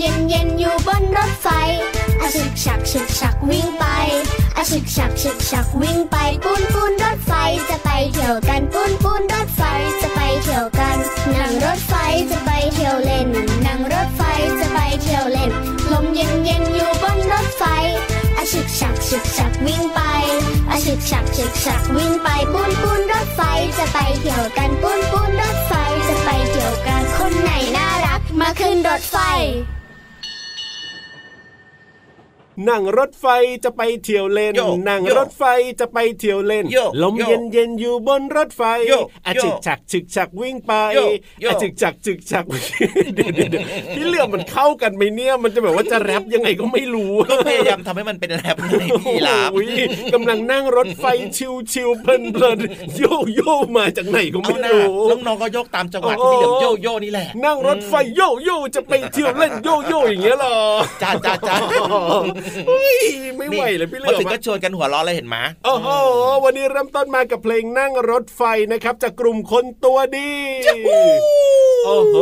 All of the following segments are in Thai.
เย็นเย็นอยู่บนรถไฟอาฉึกฉักฉึกฉักวิ่งไปอาฉึกฉักฉึกฉักวิ่งไปปูนปูนรถไฟจะไปเที่ยวกันปูนปูนรถไฟจะไปเที่ยวกัน นั่งรถไฟจะไปเที่ยวเล่น นั่งรถไฟจะไปเที่ยวเล่น ลมเย็นเย็นอยู่บนรถไฟอาฉึกฉักฉึกฉักวิ่งไปอาฉึกฉักฉึกฉักวิ่งไปปูนปูนรถไฟจะไปเที่ยวกันปูนปูนรถไฟจะไปเที่ยวกัน คนไหนน่ารักมาขึ้นรถไฟ นั่งรถไฟจะไปเที่ยวเล่นโยนั่งโยรถไฟจะไปเที่ยวเล่นโยลมโยเย็นเย็นๆอยู่บนรถไฟโยอาโยจึกฉักฉึกฉักวิ่งไปโยโยอาจึกฉักฉึกฉักเดี๋ยวเดี๋ยวเดี๋ยวพี่เหลือมมันเข้ากันไหมเนี่ย มันจะแบบว่าจะแรปยังไงก็ไม่รู้ก็พยายามทำให้มันเป็นแรปไงพี่ลาบโอ้ยกำลังนั่งรถไฟชิวชิวๆเพลินเพลินๆโยโย่มาจากไหนก็เอาไม่หน้ารู้น้องๆก็ยกตามจังหวะที่พี่เหลือมโยโย่นี่แหละ นั่งรถไฟโยโย่จะไปเที่ยวเล่นโยโย่อย่างเงี้ยเหรอจ้าจ้าจ้าเฮ้ยไม่ไหวเลยพี่เหลืมาอมถึงอะก็ชวนกันหัวเราะเลยเห็นไหมโอ้โหวันนี้เริ่มต้นมากับเพลงนั่งรถไฟนะครับ จากกลุ่มคนตัวดีโอ้โห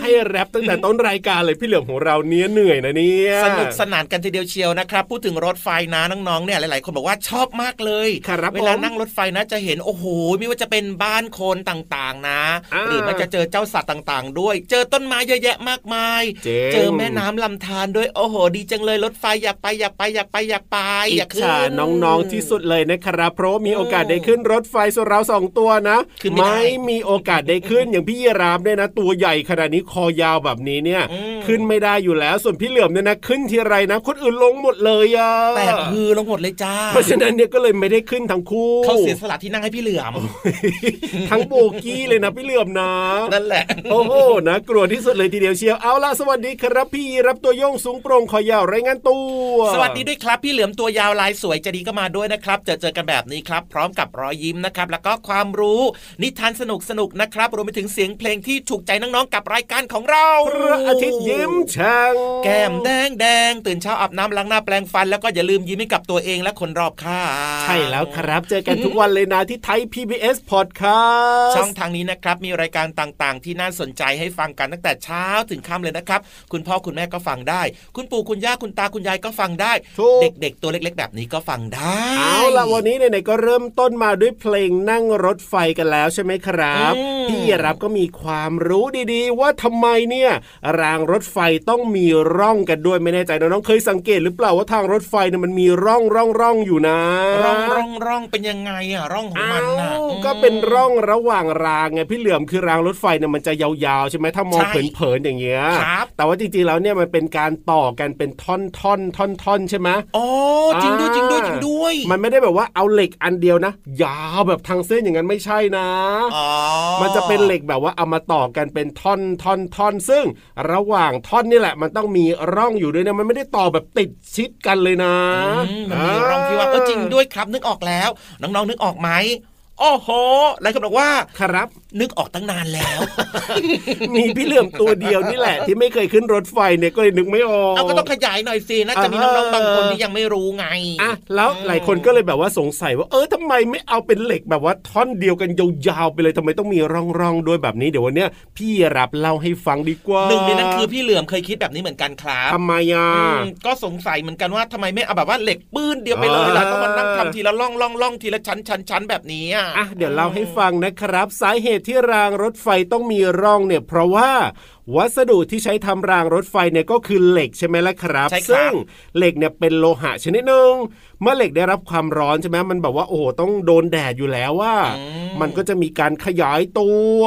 ให้แรปตั้งแต่ต้นรายการเลยพี่เหลือมของเราเนี้ยเหนื่อยนะเนี่ยสนุกสนานกันทีเดียวเชียวนะครับ พูดถึงรถไฟนะน้องๆเนี่ยหลายๆ คนบอกว่าชอบมากเลยครับเวลาผมนั่งรถไฟนะจะเห็นโอ้โหไม่ว่าจะเป็นบ้านโคนต่างๆนะอ่าหรือมันจะเจอเจ้าสัตว์ต่าง ๆ ด้วย เจอต้นไม้เยอะแยะมากมาย เจ๋งเจอแม่น้ำลำธารด้วยโอ้โห ดีจังเลยรถไฟอยากไปอยากไปอยากไปอยากไปอิอยาจกขึ้นฉาน้องๆที่สุดเลยนะครับเพราะว่ามีโอกาสได้ขึ้นรถไฟส่วนเราสองตัวนะขึ้นไม่ได้มีโอกาสได้ขึ้นอย่างพี่ยีรามเนี่ยนะตัวใหญ่ขนาดนี้คอยาวแบบนี้เนี่ยอืมขึ้นไม่ได้อยู่แล้วส่วนพี่เหลือมเนี่ยนะขึ้นทีไรนะ คนอื่นลงหมดเลยอะแตกฮือลงหมดเลยจ้าเพราะฉะนั้นเนี่ยก็เลยไม่ได้ขึ้นทั้งคู่เขาเสียสละที่นั่งให้พี่เหลือมทั้งโบกี้เลยนะพี่เหลือมนะนั่นแหละโอ้โหนะกลัวที่สุดเลยทีเดียวเชียวเอาล่ะสวัสดีครับพี่ยีรับตัวโยงสูงโปร่งคอยาวรายงานตัวสวัสดีด้วยครับพี่เหลือมตัวยาวลายสวยใจะดีก็มาด้วยนะครับเจอเจอกันแบบนี้ครับ พร้อมกับรอยยิ้มนะครับ แล้วก็ความรู้นิทานสนุกสนุกๆนะครับรวมไปถึงเสียงเพลงที่ถูกใจน้องๆกับรายการของเราพระอาทิตย์ยิ้มช่างแก้มแดงแดงตื่นเช้าอาบน้ำล้างหน้าแปรงฟัน แล้วก็อย่าลืมยิ้มให้กับตัวเองและคนรอบข้างใช่แล้วครับเจอกันทุกวันเลยนะที่ไทย PBS Podcast ช่องทางนี้นะครับมีรายการต่างๆ ที่น่าสนใจให้ฟังกันตั้งแต่เช้าถึงค่ำเลยนะครับ คุณพ่อคุณแม่ก็ฟังได้ คุณปู่คุณย่าคุณตาคุณยายก็ฟังได้ถูกเด็กๆ ตัวเล็ก ๆ แบบนี้ก็ฟังได้ เอาล่ะวันนี้ไหนๆก็เริ่มต้นมาด้วยเพลงนั่งรถไฟกันแล้วใช่ไหมครับอืมพี่รับก็มีความรู้ดีๆ ว่าทำไมเนี่ยรางรถไฟต้องมีร่องกันด้วยไม่แน่ใจน้องๆเคยสังเกตหรือเปล่าว่าทางรถไฟเนี่ยมันมีร่องร่องร่องอยู่นะ ร่องร่องร่องเป็นยังไงอะร่องของมันน่ะอ้าวอืมก็เป็นร่องระหว่างรางไงพี่เหลือมคือรางรถไฟเนี่ยมันจะยาวๆใช่ไหมถ้ามองใช่เผินๆอย่างเงี้ยครับแต่ว่าจริงๆแล้วเนี่ยมันเป็นการต่อกันเป็นท่อนท่อนท่อนท่อนๆใช่ไหมอ๋อจริงด้วยจริงด้วยจริงด้วย มันไม่ได้แบบว่าเอาเหล็กอันเดียวนะ ยาวแบบทางเส้นอย่างนั้นไม่ใช่นะอ๋อมันจะเป็นเหล็กแบบว่าเอามาต่อกันเป็นท่อนท่อนท่อนซึ่ง ระหว่างท่อนนี่แหละ มันต้องมีร่องอยู่ด้วยนะมันไม่ได้ต่อแบบติดชิดกันเลยนะอืมมันมีร่องที่ว่าเออจริงด้วยครับนึกออกแล้ว น้องๆนึกออกไหมโอ้โหหลายคนบอกว่าครับนึกออกตั้งนานแล้ว มีพี่เหลื่อมตัวเดียวนี่แหละ ที่ไม่เคยขึ้นรถไฟเนี่ยก็เลยนึกไม่ออกเอาก็ต้องขยายหน่อยสิน่าจะมีน้องๆบางคนที่ยังไม่รู้ไงอะแล้วหลายคนก็เลยแบบว่าสงสัยว่าเออทำไมไม่เอาเป็นเหล็กแบบว่าท่อนเดียวกันยาวๆไปเลยทำไมต้องมีร่องๆด้วยแบบนี้เดี๋ยววันเนี้ยพี่รับเล่าให้ฟังดีกว่าหนึ่งในนั้นคือพี่เหลือมเคยคิดแบบนี้เหมือนกันครับทำไมอะอืมก็สงสัยเหมือนกันว่าทำไมไม่เอาแบบว่าเหล็กปื้นเดียวไปเลยเออล่ะต้องมานั่งทำทีละล่องล่องล่องทีละชั้นชั้นชั้นแบบนี้อะอะเดี๋ยวเล่าให้ฟังนะครับสาเหตุที่รางรถไฟต้องมีร่องเนี่ยเพราะว่า วัสดุที่ใช้ทำรางรถไฟเนี่ยก็คือเหล็กใช่ไหมล่ะครับใช่ครับซึ่งเหล็กเนี่ยเป็นโลหะชนิดหนึ่งเมื่อเหล็กได้รับความร้อนใช่ไหมมันแบบว่าโอ้โหต้องโดนแดดอยู่แล้วว่า มันก็จะมีการขยายตัว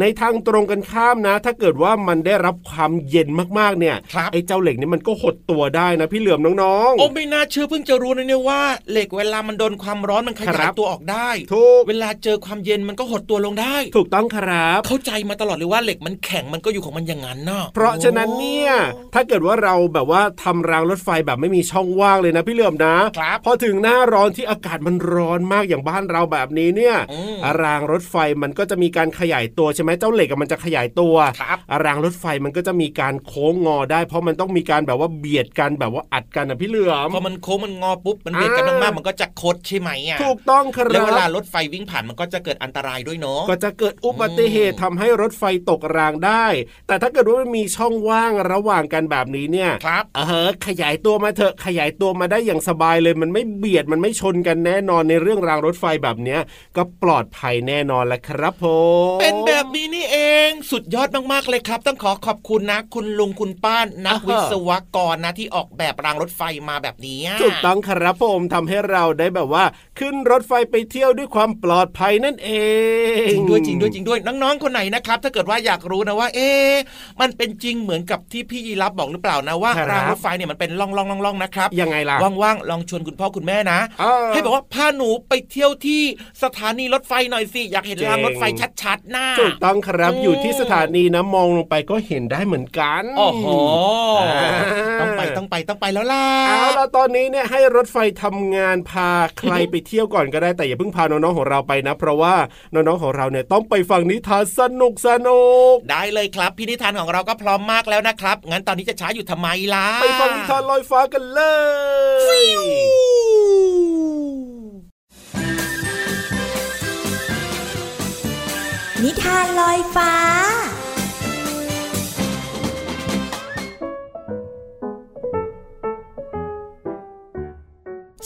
ในทางตรงกันข้ามนะ ถ้าเกิดว่ามันได้รับความเย็นมากๆเนี่ยครับไอ้เจ้าเหล็กนี่มันก็หดตัวได้นะพี่เหลือมน้องโอ้ไม่น่าเชื่อเพิ่งจะรู้นะเนี่ยว่าเหล็กเวลามันโดนความร้อนมันขคยารัยบตัวออกได้ๆถูกเวลาเจอความเย็นมันก็หดตัวลงได้ ถูกต้องครับ เข้าใจมาตลอดเลยว่าเหล็กมันแข็งมันก็อยู่ของมันอย่างนั้นเนาะเพราะฉะนั้นเนี่ยถ้าเกิดว่าเราแบบว่าทำรางรถไฟแบบไม่มีช่องว่างเลยนะพี่เหลือมนะครับพอถึงหน้าร้อนที่อากาศมันร้อนมากอย่างบ้านเราแบบนี้เนี่ยอืมรางรถไฟมันก็จะมีการขยายตัวใช่ไหมเจ้าเหล็กอะมันจะขยายตัวครับรางรถไฟมันก็จะมีการโค้งงอได้ เพราะมันต้องมีการแบบว่าเบียดกันแบบว่าอัดกันนะพี่เหลือมพอมันโค้งมันงอปุ๊บมันเบียดกันอ่ามมากๆมันก็จะคดใช่ไหมอะถูกต้องคแล้วเวลารับรถไฟวิ่งผ่านมันก็จะเกิดอันตรายด้วยเนาะก็จะเกิดอุบัติเหตุทำให้รถไฟตกรางได้แต่ถ้าเกิดว่ามันมีช่องว่างระหว่างกันแบบนี้เนี่ยครับเออขยายตัวมาเถอะขยายตัวมาได้อย่างสบายเลย มันไม่เบียดมันไม่ชนกันแน่นอนในเรื่องรางรถไฟแบบเนี้ย ก็ปลอดภัยแน่นอนแหละครับผมเป็นแบบนี้นี่เองสุดยอดมากๆเลยครับ ต้องขอขอบคุณนะ คุณลุงคุณป้านักวิศวกรนะที่ออกแบบรางรถไฟมาแบบนี้ถูกต้องครับผมทำให้เราได้แบบว่า ขึ้นรถไฟไปเที่ยวด้วยความปลอดภัยนั่นเองจริงด้วยจริงด้วยจริงด้วยน้องๆคนไหนนะครับ ถ้าเกิดว่าอยากรู้นะว่าเอ๊ะมันเป็นจริงเหมือนกับที่พี่ยีรับบอกหรือเปล่านะว่าครับรางรถไฟเนี่ยมันเป็นล่องๆๆๆนะครับยังไงล่ะว่างๆลองชวนคุณพ่อคุณแม่นะอ่าให้บอกว่าพาหนูไปเที่ยวที่สถานีรถไฟหน่อยสิอยากเห็นเจ๋งรางรถไฟชัดๆหน้าถูกต้องครับอืมอยู่ที่สถานีนะมองลงไปก็เห็นได้เหมือนกันโอ้โหอ่าต้องไปต้องไปต้องไปแล้วล่ะเอาล่ะตอนนี้เนี่ยให้รถไฟทำงานพาใครไปเที่ยวก่อนก็ได้แต่อย่าเพิ่งพาน้องๆของเราไปนะ เพราะว่าน้องๆของเราเนี่ยต้องไปฟังนิทานสนุกสนุกได้เลยครับพี่นิทานของเราก็พร้อมมากแล้วนะครับ งั้นตอนนี้จะช้าอยู่ทำไมล่ะ ไปฟังนิทานลอยฟ้ากันเลยนิทานลอยฟ้า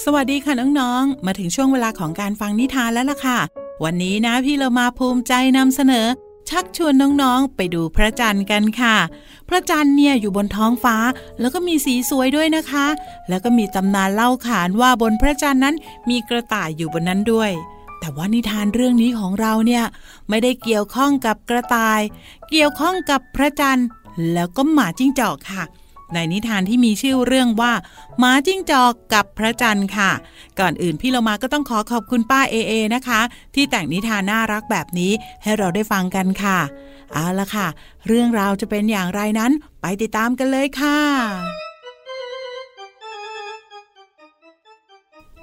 สวัสดีค่ะน้องๆ มาถึงช่วงเวลาของการฟังนิทานแล้วล่ะค่ะ วันนี้นะพี่เรามาภูมิใจนำเสนอ ชักชวนน้องๆไปดูพระจันทร์กันค่ะ พระจันทร์เนี่ยอยู่บนท้องฟ้า แล้วก็มีสีสวยด้วยนะคะ แล้วก็มีตำนานเล่าขานว่าบนพระจันทร์นั้นมีกระต่ายอยู่บนนั้นด้วย แต่ว่านิทานเรื่องนี้ของเราเนี่ยไม่ได้เกี่ยวข้องกับกระต่าย เกี่ยวข้องกับพระจันทร์แล้วก็หมาจิ้งจอกค่ะ ในนิทานที่มีชื่อเรื่องว่าหมาจิ้งจอกกับพระจันทร์ค่ะ ก่อนอื่นพี่เรามาก็ต้องขอขอบคุณป้าเอเอนะคะ ที่แต่งนิทานน่ารักแบบนี้ให้เราได้ฟังกันค่ะ เอาละค่ะ เรื่องราวจะเป็นอย่างไรนั้นไปติดตามกันเลยค่ะ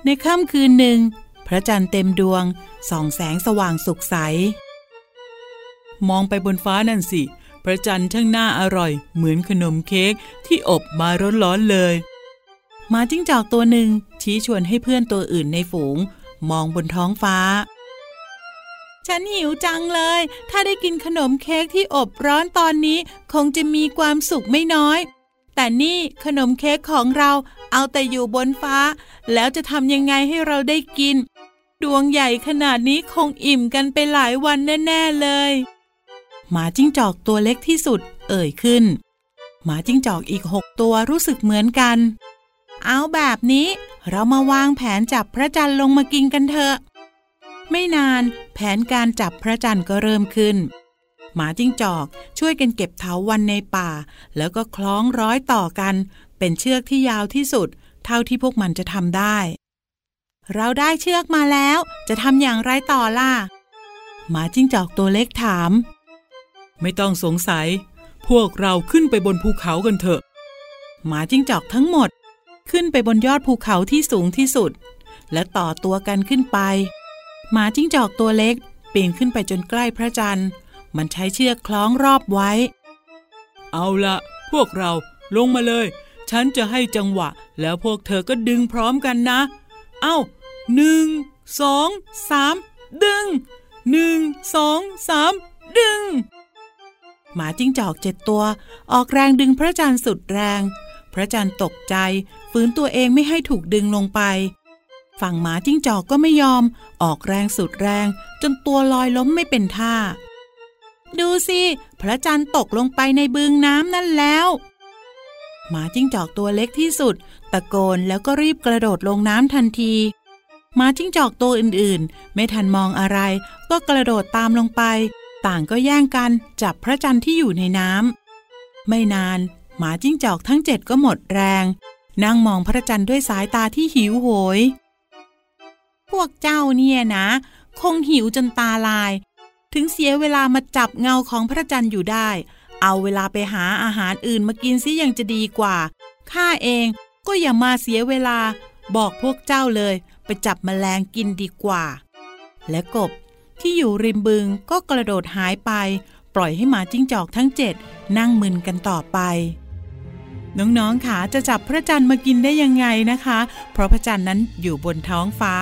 ในค่ำคืนหนึ่ง พระจันทร์เต็มดวงส่องแสงสว่างสุขใส มองไปบนฟ้านั่นสิ พระจันทร์ช่างน่าอร่อย เหมือนขนมเค้กที่อบมาร้อนๆเลยหมาจิ้งจอกตัวหนึ่งชี้ชวนให้เพื่อนตัวอื่นในฝูง มองบนท้องฟ้า ฉันหิวจังเลย ถ้าได้กินขนมเค้กที่อบร้อนตอนนี้ คงจะมีความสุขไม่น้อย แต่นี่ขนมเค้กของเราเอาแต่อยู่บนฟ้า แล้วจะทำยังไงให้เราได้กิน ดวงใหญ่ขนาดนี้คงอิ่มกันไปหลายวันแน่ ๆ เลย หมาจิ้งจอกตัวเล็กที่สุด เอ่ยขึ้น หมาจิ้งจอกอีกหกตัวรู้สึกเหมือนกัน เอาแบบนี้ เรามาวางแผนจับพระจันทร์ลงมากินกันเถอะ ไม่นานแผนการจับพระจันทร์ก็เริ่มขึ้น หมาจิ้งจอกช่วยกันเก็บเถาวันในป่า แล้วก็คล้องร้อยต่อกัน เป็นเชือกที่ยาวที่สุด เท่าที่พวกมันจะทำได้ เราได้เชือกมาแล้ว จะทำอย่างไรต่อล่ะหมาจิ้งจอกตัวเล็กถาม ไม่ต้องสงสัย พวกเราขึ้นไปบนภูเขากันเถอะ หมาจิ้งจอกทั้งหมด ขึ้นไปบนยอดภูเขาที่สูงที่สุด และต่อตัวกันขึ้นไป หมาจิ้งจอกตัวเล็กปีนขึ้นไปจนใกล้พระจันทร์ มันใช้เชือกคล้องรอบไว้ เอาละพวกเราลงมาเลย ฉันจะให้จังหวะ แล้วพวกเธอก็ดึงพร้อมกันนะ เอ้าหนึ่งสองสามดึงหนึ่งสองสามดึง หมาจิ้งจอกเจ็ดตัว ออกแรงดึงพระจันทร์สุดแรง พระจันทร์ตกใจฝืนตัวเองไม่ให้ถูกดึงลงไป ฝั่งหมาจิ้งจอกก็ไม่ยอม ออกแรงสุดแรง จนตัวลอยล้มไม่เป็นท่า ดูสิ พระจันทร์ตกลงไปในบึงน้ำนั่นแล้ว หมาจิ้งจอกตัวเล็กที่สุด ตะโกนแล้วก็รีบกระโดดลงน้ำทันทีหมาจิ้งจอกตัวอื่นๆ ไม่ทันมองอะไร ก็กระโดดตามลงไป ต่างก็แย่งกันจับพระจันทร์ที่อยู่ในน้ำไม่นานหมาจิ้งจอกทั้งเจ็ดก็หมดแรง นั่งมองพระจันทร์ด้วยสายตาที่หิวโหย พวกเจ้าเนี่ยนะ คงหิวจนตาลาย ถึงเสียเวลามาจับเงาของพระจันทร์อยู่ได้ เอาเวลาไปหาอาหารอื่นมากินซิยังจะดีกว่าข้าเองก็อย่ามาเสียเวลา บอกพวกเจ้าเลย ไปจับแมลงกินดีกว่า และกบ ที่อยู่ริมบึงก็กระโดดหายไป ปล่อยให้หมาจิ้งจอกทั้งเจ็ดนั่งมึนกันต่อไป น้องๆค่ะจะจับพระจันทร์มากินได้ยังไงนะคะ เพราะพระจันทร์นั้นอยู่บนท้องฟ้า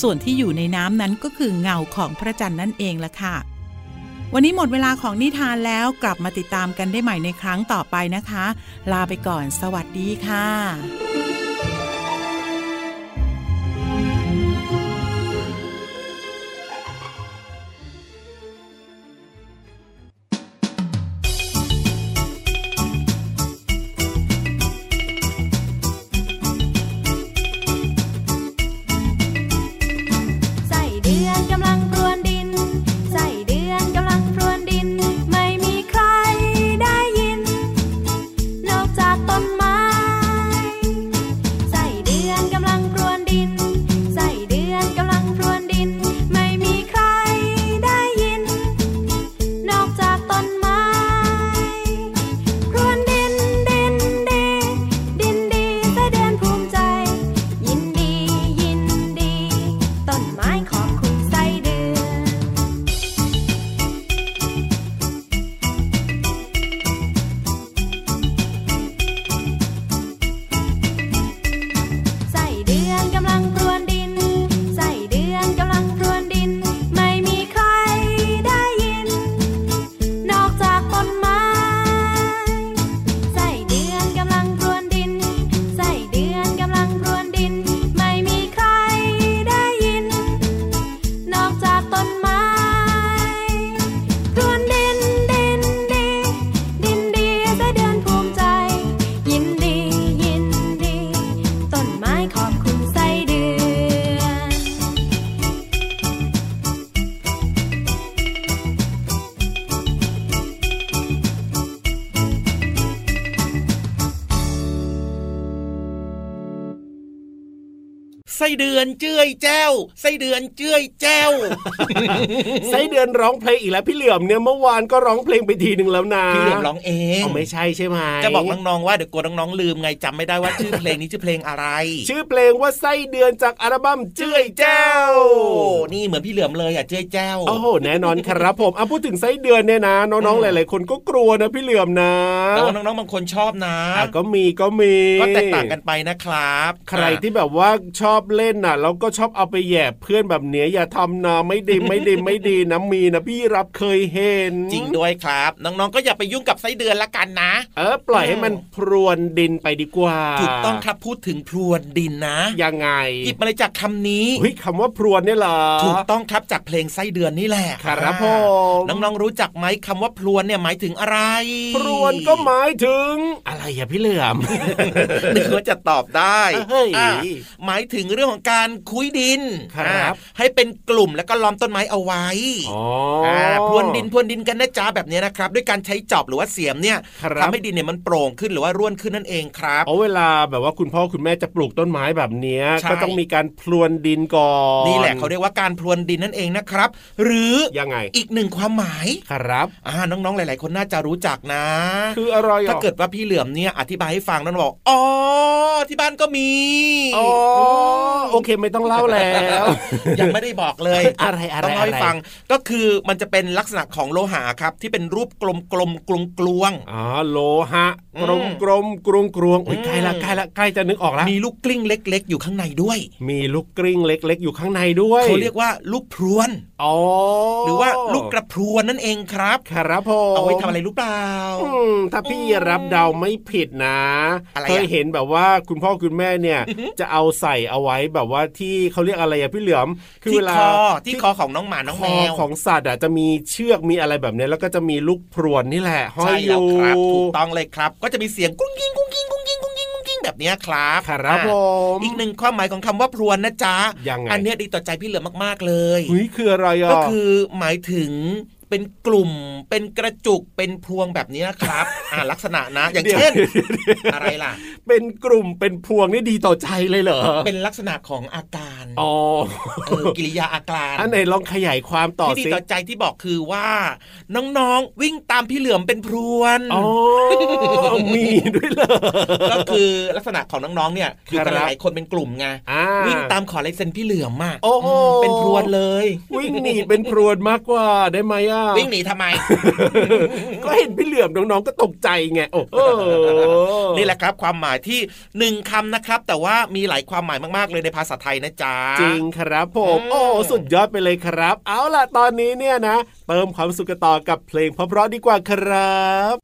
ส่วนที่อยู่ในน้ำนั้นก็คือเงาของพระจันทร์นั่นเองละค่ะ วันนี้หมดเวลาของนิทานแล้วกลับมาติดตามกันได้ใหม่ในครั้งต่อไปนะคะ ลาไปก่อน สวัสดีค่ะ เดื อนเจ้ยแจ้วไส้เดือนเจ้ยแจ้วไส้เดือนร้องเพลงอีกแล้วพี่เหลือมเนี่ยเมื่อวานก็ร้องเพลงไปทีหนึ่งแล้วนะพี่เหลือมร้องเองเอาไม่ใช่ใช่ไหมจะบอกน้องๆว่าเดี๋ยวกลัวน้องๆลืมไงจำไม่ได้ว่าชื่อเพลงนี้ชื่อเพลงอะไร ชื่อเพลงว่าไส้เดือนจากอัลบั้มเจ้ยแจ้วโอ้นี่เหมือนพี่เหลือมเลยอะเจ้ยแจ้วโอ้โหแน่นอนครับผมเอาพูดถึงไส้เดือนเนี่ยนะน้องๆหลายๆคนก็กลัวนะพี่เหลือมนะแต่ว่าน้องๆบางคนชอบนะอะก็มีก็มีก็แตกต่างกันไปนะครับ ใครที่แบบว่าชอบเล่นน่ะแล้วก็ชอบเอาไปแหย่เพื่อนแบบเนี้ยอย่าทำนะไม่ดีไม่ดีไม่ดีนะมีนะพี่รับเคยเห็น จริงด้วยครับ น้องๆก็อย่าไปยุ่งกับไส้เดือนละกันนะ เออปล่อยให้มันพรวนดินไปดีกว่า ถูกต้องครับพูดถึงพรวนดินนะยังไงหยิบมาเลยจากคำนี้เฮ้ยคำว่าพรวนเนี่ยเหรอถูกต้องครับจากเพลงไส้เดือนนี่แหละครับผมน้องๆรู้จักไหมคำว่าพรวนเนี่ยหมายถึงอะไร พรวนก็หมายถึง อะไรอะพี่เหลือมนึกว่าจะตอบได้เฮ้ยอะหมายถึงเรื่องของการคุยดินครับอะให้เป็นกลุ่มแล้วก็ล้อมต้นไม้เอาไว้อ๋ออ่าพรวนดินพรวนดินกันนะจ๊ะแบบนี้นะครับ ด้วยการใช้จอบหรือว่าเสียมเนี่ยครับทำให้ดินเนี่ยมันโปร่งขึ้นหรือว่าร่วนขึ้นนั่นเองครับเอาเวลาแบบว่าคุณพ่อคุณแม่จะปลูกต้นไม้แบบเนี้ยใช่ก็ต้องมีการพรวนดินก่อนนี่แหละเขาเรียกว่าการพรวนดินนั่นเองนะครับ หรือยังไงอีกหนึ่งความหมายครับอ่าน้องๆหลาย ๆ คนน่าจะรู้จักนะ คืออะไรอะถ้าเกิดว่าพี่เหลือมเนี่ยอธิบายให้ฟังนั่นบอกอ๋อที่บ้านก็มีอ๋อโอเคไม่ต้องเล่าแล้ว ยังไม่ได้บอกเลยอะไรอะไรต้องเล่าให้อะไรฟังก็คือมันจะเป็นลักษณะของโลหะครับ ที่เป็นรูปกลมกลมกลวงกลวงอ๋อโลหะอืกลมมกลมกรวงกรวงโอ้ยอืมใกล้ละใกล้ละใกล้จะนึกออกแล้วมีลูกกลิ้งเล็ก ๆ อยู่ข้างในด้วย มีลูกกลิ้งเล็ก ๆ อยู่ข้างในด้วยเขาเรียกว่าลูกพรวนอ๋อหรือว่าลูกกระพรวนนั่นเองครับครับผมเอาไว้ทำอะไรรู้เปล่าอืมถ้าพี่รับเดาไม่ผิดนะอะไรอะเคยเห็นแบบว่าคุณพ่อคุณแม่เนี่ยจะเอาใส่เอาไว้แบบว่าที่เขาเรียกอะไรอะพี่เหลือมคือที่เวลาคอที่คอของน้องหมาน้องคแมอวของสัตว์อะจะมีเชือกมีอะไรแบบเนี้ยแล้วก็จะมีลูกพรวนนี่แหละห้อยอยู่ใช่แล้วครับถูกต้องเลยครับ ก็จะมีเสียงกุ้งกิ้งกุ้งกิ้งกุ้งกิ้งกุ้งกิ้งกุ้งกิ้งแบบเนี้ยครับครับอะผมอีกหนึ่งความหมายของคำว่าพรวนนะจ๊ะยังไงอันเนี้ยดีต่อใจพี่เหลือมากๆเลยเฮ้ยคืออะไรอะก็คือหมายถึง เป็นกลุ่มเป็นกระจุกเป็นพวงแบบเนี้ยครับ อ่าลักษณะนะ อย่างดี๋วเช่นดี๋ยวอะไรล่ะ เป็นกลุ่มเป็นพวงนี่ดีต่อใจเลยเหรอ เป็นลักษณะของอาการอ๋อเออกิริยาอาการอันไหนลองขยายความต่อที่ดีสิต่อใจที่บอกคือว่า น้องๆวิ่งตามพี่เหลือมเป็นพรวนอ๋อมีด้วยเหรอก็คือลักษณะของน้องๆเนี่ยอยู่กันครับหลายคนเป็นกลุ่มไงอ่าวิ่งตามขอลายเซ็นพี่เหลือมมากโอ้โหเป็นพรวนเลย วิ่งหนีเป็นพรวนมากกว่าได้ไหมอะวิ่งหนีทำไม ก็เห็นพี่เหลือมน้องๆก็ตกใจไงโอ้โหนี่แหละครับ ความหมายที่หนึ่งคำนะครับ แต่ว่ามีหลายความหมายมากๆเลยในภาษาไทยนะจ๊ะจริงครับผมอืมโอ้สุดยอดไปเลยครับ เอาล่ะตอนนี้เนี่ยนะ เติมความสุขกันต่อกับเพลงเพราะๆดีกว่าครับ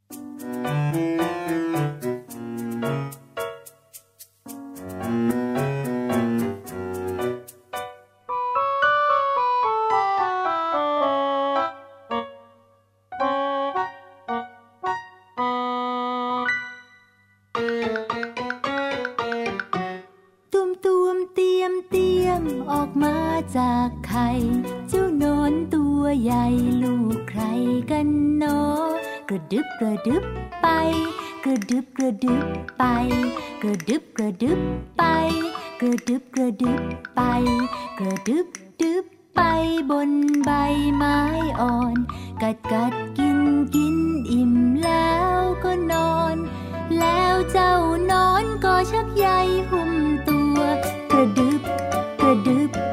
บไปบนใบไม้อ่อน กัดกัดกินกินอิ่มแล้วก็นอน แล้วเจ้านอนก็ชักใยหุ้มตัว กระดึบกระดึบ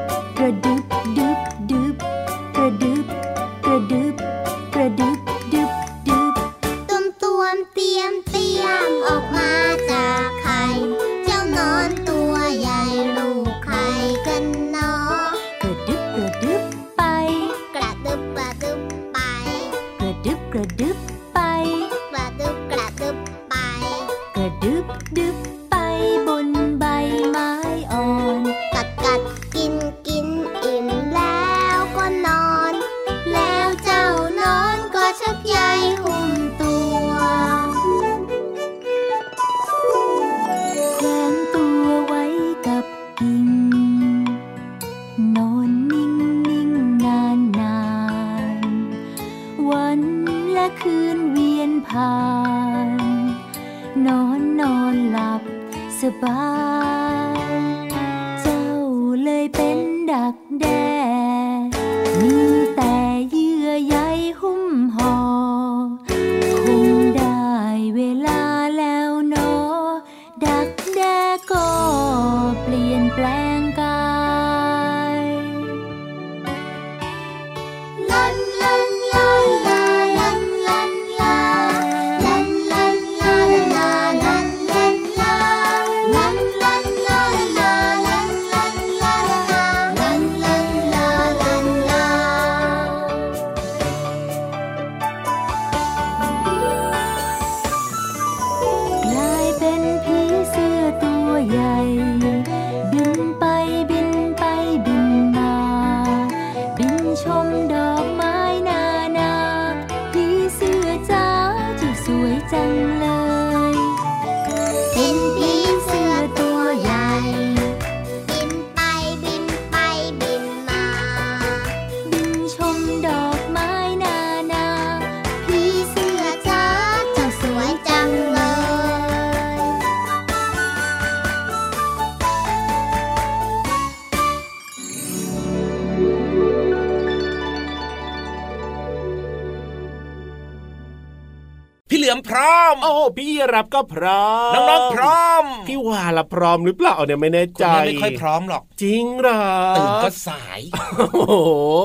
พี่เหลือมพร้อม โอ้พี่รับก็พร้อมน้องๆพร้อม พี่ววานละพร้อมหรือเปล่าเนี่ยไม่แน่คุใจณเนี่ยไม่ค่อยพร้อมหรอก จริงเหรอตื่นก็สายโอ้โห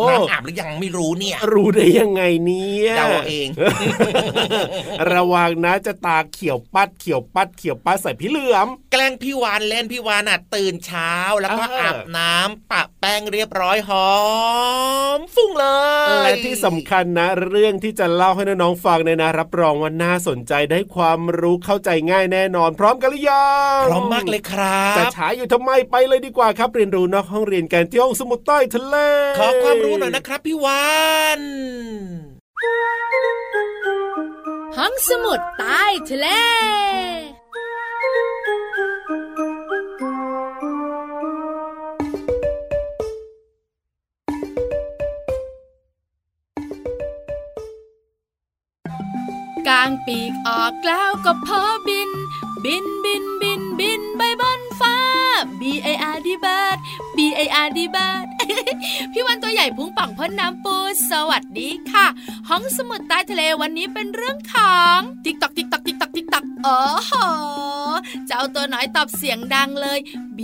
น้ำอาบหรือยังไม่รู้เนี่ย รู้ได้ยังไงเนี่ยเดาเอาเอง ระวังนะจะตาเขียวปัดเขียวปัดเขียวปัดใส่พี่เหลือม แกล้งพี่วานเล่นพี่วานอะตื่นเช้าแล้วก็อ่าอาบน้ำปะแป้งเรียบร้อยหอมฟุ้งเลยและที่สำคัญนะ เรื่องที่จะเล่าให้น้องๆฟังเนี่ยนะ รับรองว่าน่าสนใจได้ความรู้เข้าใจง่ายแน่นอน พร้อมกันหรือยังพร้อมมากเลยครับจะช้าอยู่ทำไมไปเลยดีกว่าครับ เรียนรู้นอกห้องเรียนกันที่ห้องสมุดใต้ทะเลขอความรู้หน่อยนะครับพี่วานห้องสมุดใต้ทะเลางปีกออกแล้วก็โผบิน บินบินบินบินไปบนฟ้า B I R D bird B I R D bird พี่วาฬตัวใหญ่พุงป่องพ่นน้ำปู สวัสดีค่ะ ห้องสมุดใต้ทะเลวันนี้เป็นเรื่องของติ๊กตอกติ๊กตอกติ๊กตอกติ๊กตอกโอ้โหเจ้าตัวน้อยตอบเสียงดังเลย B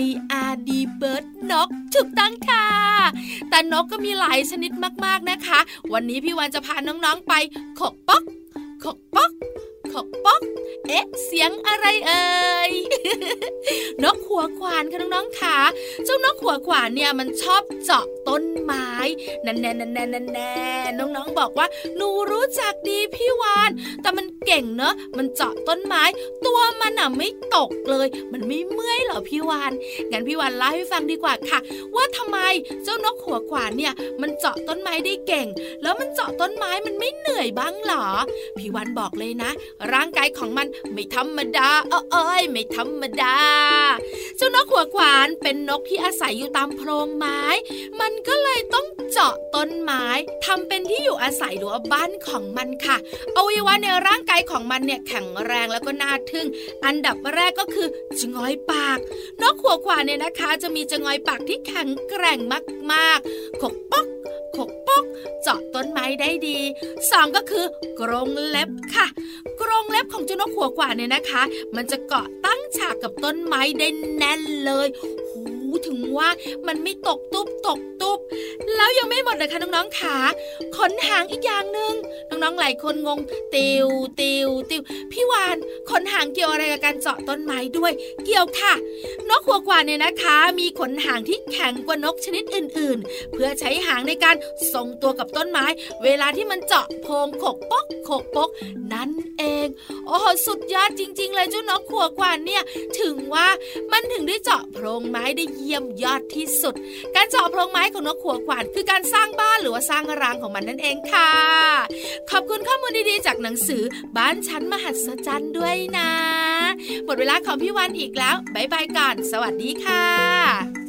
I R D bird นกถูกต้องค่ะ แต่นกก็มีหลายชนิดมากๆนะคะ วันนี้พี่วันจะพาน้องๆไปขกป๊อก ขก ป๊อกป๊อก เอ๊ะ เสียงอะไรเอ่ย นกหัวขวานค่ะน้องๆค่ะเจ้านกหัวขวานเนี่ยมันชอบเจาะต้นไม้นั่นแน่นั่นแน่นั่นแน่น้องๆบอกว่าหนูรู้จักดีพี่วาน แต่มันเก่งเนอะมันเจาะต้นไม้ ตัวมันอะไม่ตกเลย มันไม่เมื่อยเหรอพี่วานงั้นพี่วานเล่าให้ฟังดีกว่าค่ะ ว่าทำไมเจ้านกหัวขวานเนี่ย มันเจาะต้นไม้ได้เก่ง แล้วมันเจาะต้นไม้มันไม่เหนื่อยบ้างเหรอพี่วันบอกเลยนะร่างกายของมันไม่ธรรมดาเออเอ้ยไม่ธรรมดา เจ้านกหัวขวานเป็นนกที่อาศัยอยู่ตามโพรงไม้ มันก็เลยต้องเจาะต้นไม้ทำเป็นที่อยู่อาศัยหรือว่าบ้านของมันค่ะอวัยวะในร่างกายของมันเนี่ยแข็งแรงแล้วก็น่าทึ่ง อันดับแรกก็คือจงอยปาก นกหัวขวานเนี่ยนะคะ จะมีจงอยปากที่แข็งแกร่งมากๆขกป๊อก ขกปกเจาะต้นไม้ได้ดีสองก็คือกรงเล็บค่ะ กรงเล็บของเจ้านกหัวกว่าเนี่ยนะคะ มันจะเกาะตั้งฉากกับต้นไม้ได้แน่นเลย หูถึงว่ามันไม่ตกตุ๊บตก ตุ๊บแล้วยังไม่หมดนะคะน้องๆขาขนหางอีกอย่างหนึ่งน้องๆหลายคนงง ติวติวติวพี่วานขนหางเกี่ยวอะไรกับการเจาะต้นไม้ด้วย เกี่ยวค่ะ นกหัวกวานเนี่ยนะคะ มีขนหางที่แข็งกว่านกชนิดอื่น ๆ เพื่อใช้หางในการทรงตัวกับต้นไม้ เวลาที่มันเจาะโพรงขกปกขกปกนั่นเองโอ้โหสุดยอดจริง ๆ เลยเจ้านกหัวกวานเนี่ยถึงว่ามันถึงได้เจาะโพรงไม้ได้เยี่ยมยอดที่สุด การเจาะโพรงไม้ของนกหัวขวานคือการสร้างบ้านหรือว่าสร้างรังของมันนั่นเองค่ะ ขอบคุณข้อมูลดีๆ จากหนังสือบ้านชั้นมหัศจรรย์ด้วยนะ หมดเวลาของพี่วันอีกแล้วบายบายก่อนสวัสดีค่ะ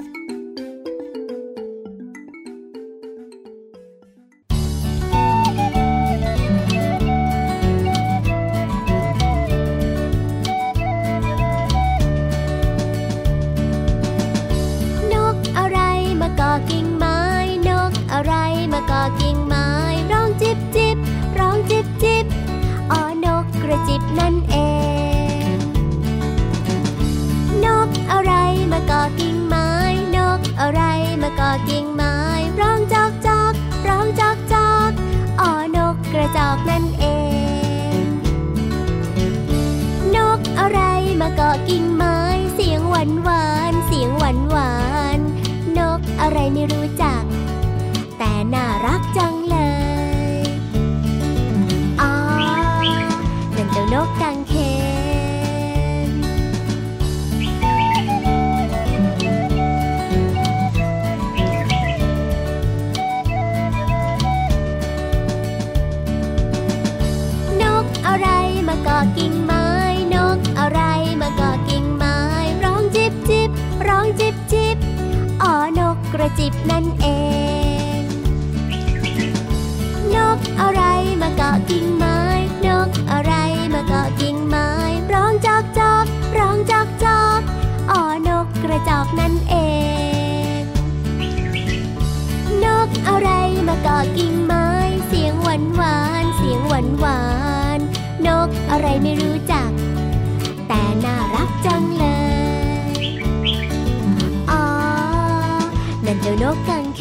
予感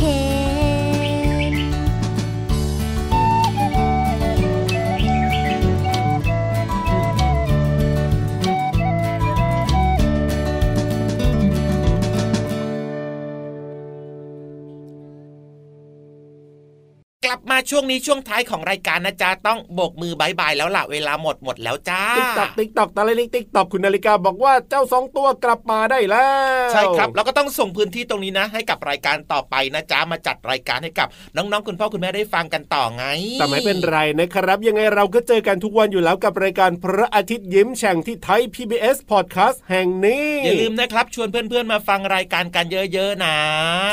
มาช่วงนี้ช่วงท้ายของรายการนะจ๊ะต้องโบกมือบายบายแล้วล่ะเวลาหมดหมดแล้วจ้าติ๊กตอกติ๊กตอกตะลิลิกติ๊กตอกคุณนาฬิกาบอกว่าเจ้าสองตัวกลับมาได้แล้ว ใช่ครับแล้วก็ต้องส่งพื้นที่ตรงนี้นะ ให้กับรายการต่อไปนะจ๊ะมาจัดรายการให้กับน้องๆคุณพ่อคุณแม่ได้ฟังกันต่อไง แต่ไม่เป็นไรนะครับ ยังไงเราก็เจอกันทุกวันอยู่แล้วกับรายการพระอาทิตย์ยิ้มแฉ่งที่ไทย PBS Podcast แห่งนี้อย่าลืมนะครับชวนเพื่อนๆมาฟังรายการกันเยอะๆนะ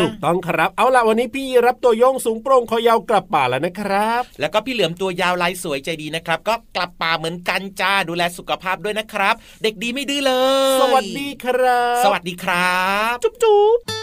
ถูกต้องครับเอาล่ะวันนี้พี่รับตัวโยงสูงโปร่งคอยาวกลับป่าแล้วนะครับ แล้วก็พี่เหลือมตัวยาวลายสวยใจดีนะครับ ก็กลับป่าเหมือนกันจ้าดูแลสุขภาพด้วยนะครับ เด็กดีไม่ดื้อเลย สวัสดีครับ สวัสดีครับ จุ๊บจุ๊บ